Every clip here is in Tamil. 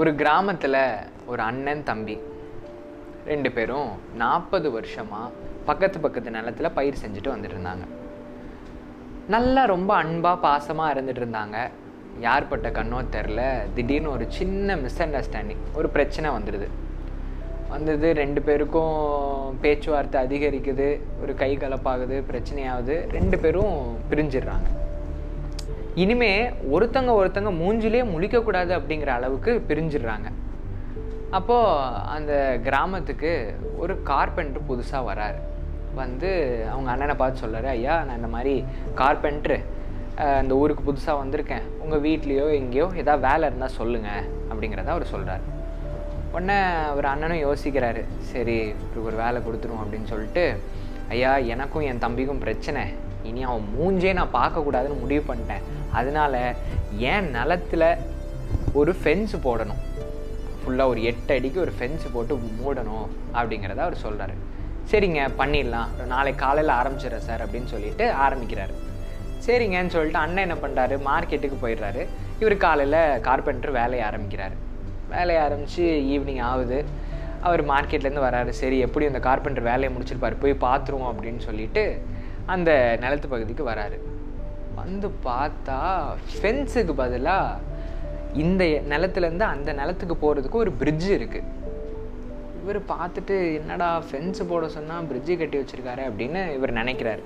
ஒரு கிராமத்தில் ஒரு அண்ணன் தம்பி ரெண்டு பேரும் நாற்பது வருஷமாக பக்கத்து பக்கத்து நிலத்தில் பயிர் செஞ்சுட்டு வந்துட்டு இருந்தாங்க. நல்லா ரொம்ப அன்பாக பாசமாக இருந்துட்டு இருந்தாங்க. யார்பட்ட கண்ணோ தெரில திடீர்னு ஒரு சின்ன மிஸ் அண்டர்ஸ்டாண்டிங் ஒரு பிரச்சனை வந்துடுது. வந்தது ரெண்டு பேருக்கும் பேச்சுவார்த்தை அதிகரிக்குது ஒரு கை கலப்பாகுது பிரச்சனையாகுது. ரெண்டு பேரும் பிரிஞ்சிடுறாங்க. இனிமே ஒருத்தங்க ஒருத்தங்க மூஞ்சிலே முழிக்கக்கூடாது அப்படிங்கிற அளவுக்கு பிரிஞ்சிடுறாங்க. அப்போது அந்த கிராமத்துக்கு ஒரு கார்பெண்டர் புதுசாக வராரு. வந்து அவங்க அண்ணனை பார்த்து சொல்கிறாரு ஐயா நான் இந்த மாதிரி கார்பெண்ட்ரு இந்த ஊருக்கு புதுசாக வந்திருக்கேன். உங்கள் வீட்லேயோ எங்கேயோ ஏதாவது வேலை இருந்தால் சொல்லுங்கள் அப்படிங்கிறத அவர் சொல்கிறார் உடனே அவர் அண்ணனும் யோசிக்கிறாரு சரி இவருக்கு ஒரு வேலை கொடுத்துருவோம் அப்படின்னு சொல்லிட்டு ஐயா எனக்கும் என் தம்பிக்கும் பிரச்சனை. இனி அவன் மூஞ்சே நான் பார்க்கக்கூடாதுன்னு முடிவு பண்ணிட்டேன். அதனால என் நிலத்துல ஒரு ஃபென்ஸ் போடணும். ஃபுல்லாக ஒரு எட்டு அடிக்கு ஒரு ஃபென்ஸ் போட்டு மூடணும் அப்படிங்கிறத அவர் சொல்கிறாரு சரிங்க பண்ணிடலாம். நாளைக்கு காலையில் ஆரம்பிச்சிடுறேன் சார் அப்படின்னு சொல்லிட்டு ஆரம்பிக்கிறாரு. சரிங்கன்னு சொல்லிட்டு அண்ணன் என்ன பண்ணுறாரு மார்க்கெட்டுக்கு போயிடுறாரு. இவர் காலையில் கார்பெண்டர் வேலையை ஆரம்பிக்கிறாரு. வேலையை ஆரம்பித்து ஈவினிங் ஆகுது. அவர் மார்க்கெட்லேருந்து வராரு. சரி எப்படி அந்த கார்பெண்டர் வேலையை முடிச்சிருப்பாரு. போய் பார்த்துருவோம் அப்படின்னு சொல்லிட்டு அந்த நிலத்து பகுதிக்கு வராரு. வந்து பார்த்தா ஃபென்ஸுக்கு பதிலாக இந்த நிலத்துலேருந்து அந்த நிலத்துக்கு போகிறதுக்கு ஒரு பிரிட்ஜ் இருக்குது இவர் பார்த்துட்டு என்னடா ஃபென்ஸ் போட சொன்னால் பிரிட்ஜு கட்டி வச்சிருக்காரு அப்படின்னு இவர் நினைக்கிறாரு.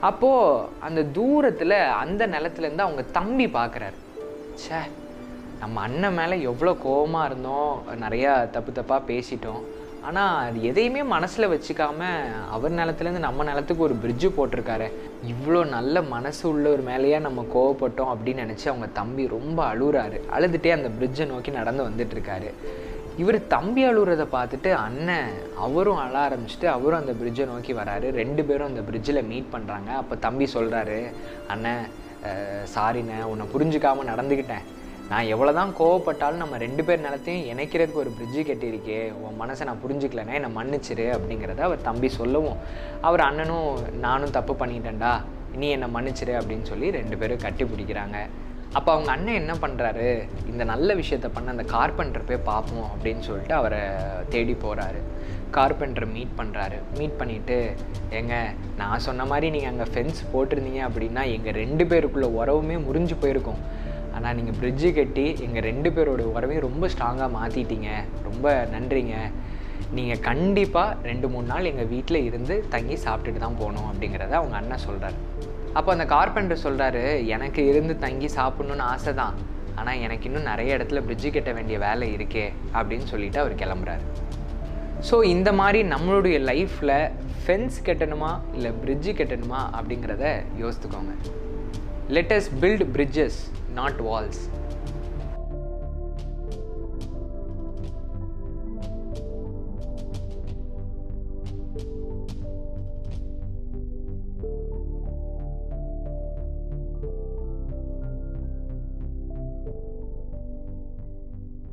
அப்போது அந்த தூரத்தில் அந்த நிலத்துலேருந்து அவங்க தம்பி பார்க்குறாரு. ச்சே நம்ம அண்ணன் மேலே எவ்வளோ கோவமாக இருந்தோம். நிறையா தப்பு தப்பாக பேசிட்டோம். ஆனால் அது எதையுமே மனசில் வச்சுக்காம அவர் நிலத்துலேருந்து நம்ம நிலத்துக்கு ஒரு பிரிட்ஜு போட்டிருக்காரு. இவ்வளோ நல்ல மனசு உள்ள ஒரு மேலேயே நம்ம கோவப்பட்டோம் அப்படின்னு நினச்சி அவங்க தம்பி ரொம்ப அழுகுறாரு அழுதுகிட்டே அந்த பிரிட்ஜை நோக்கி நடந்து வந்துட்டுருக்காரு. இவர் தம்பி அழுகுறத பார்த்துட்டு அண்ணன் அவரும் அழ ஆரம்பிச்சுட்டு அவரும் அந்த பிரிட்ஜை நோக்கி வராரு. ரெண்டு பேரும் அந்த பிரிட்ஜில் மீட் பண்ணுறாங்க அப்போ தம்பி சொல்கிறாரு அண்ணன் சாரிண்ணே உன்னை புரிஞ்சுக்காமல் நடந்துக்கிட்டேன் நான் எவ்வளோ தான் கோவப்பட்டாலும் நம்ம ரெண்டு பேர் நிலத்தையும் இணைக்கிறதுக்கு ஒரு பிரிட்ஜு கட்டியிருக்கே உன் மனசை நான் புரிஞ்சுக்கலனே என்னை மன்னிச்சிரு அப்படிங்கிறத அவர் தம்பி சொல்லவும். அவர் அண்ணனும் நானும் தப்பு பண்ணிட்டேன்டா நீ என்னை மன்னிச்சிரு அப்படின்னு சொல்லி ரெண்டு பேரும் கட்டி பிடிக்கிறாங்க. அப்போ அவங்க அண்ணன் என்ன பண்ணுறாரு இந்த நல்ல விஷயத்த பண்ண அந்த கார்பெண்டர் போய் பார்ப்போம் அப்படின்னு சொல்லிட்டு அவரை தேடி போகிறாரு கார்பெண்டரை மீட் பண்ணுறாரு மீட் பண்ணிவிட்டு ஏங்க நான் சொன்ன மாதிரி நீங்கள் அங்கே ஃபென்ஸ் போட்டிருந்தீங்க அப்படின்னா எங்கள் ரெண்டு பேருக்குள்ள உறவுமே முறிஞ்சு போயிருக்கும். ஆனால் நீங்கள் பிரிட்ஜு கட்டி எங்கள் ரெண்டு பேரோட உறவையும் ரொம்ப ஸ்ட்ராங்காக மாற்றிட்டீங்க ரொம்ப நன்றிங்க. நீங்கள் கண்டிப்பாக ரெண்டு மூணு நாள் எங்கள் வீட்டில் இருந்து தங்கி சாப்பிட்டுட்டு தான் போகணும் அப்படிங்கிறத அவங்க அண்ணன் சொல்கிறார் அப்போ அந்த கார்பெண்டர் சொல்கிறாரு எனக்கு இருந்து தங்கி சாப்பிட்ணுன்னு ஆசை தான். ஆனால் எனக்கு இன்னும் நிறைய இடத்துல பிரிட்ஜு கட்ட வேண்டிய வேலை இருக்கே அப்படின்னு சொல்லிட்டு அவர் கிளம்புறாரு. ஸோ இந்த மாதிரி நம்மளுடைய லைஃப்பில் ஃபென்ஸ் கட்டணுமா இல்லை பிரிட்ஜு கட்டணுமா அப்படிங்கிறத யோசித்துக்கோங்க. Let's build bridges not walls.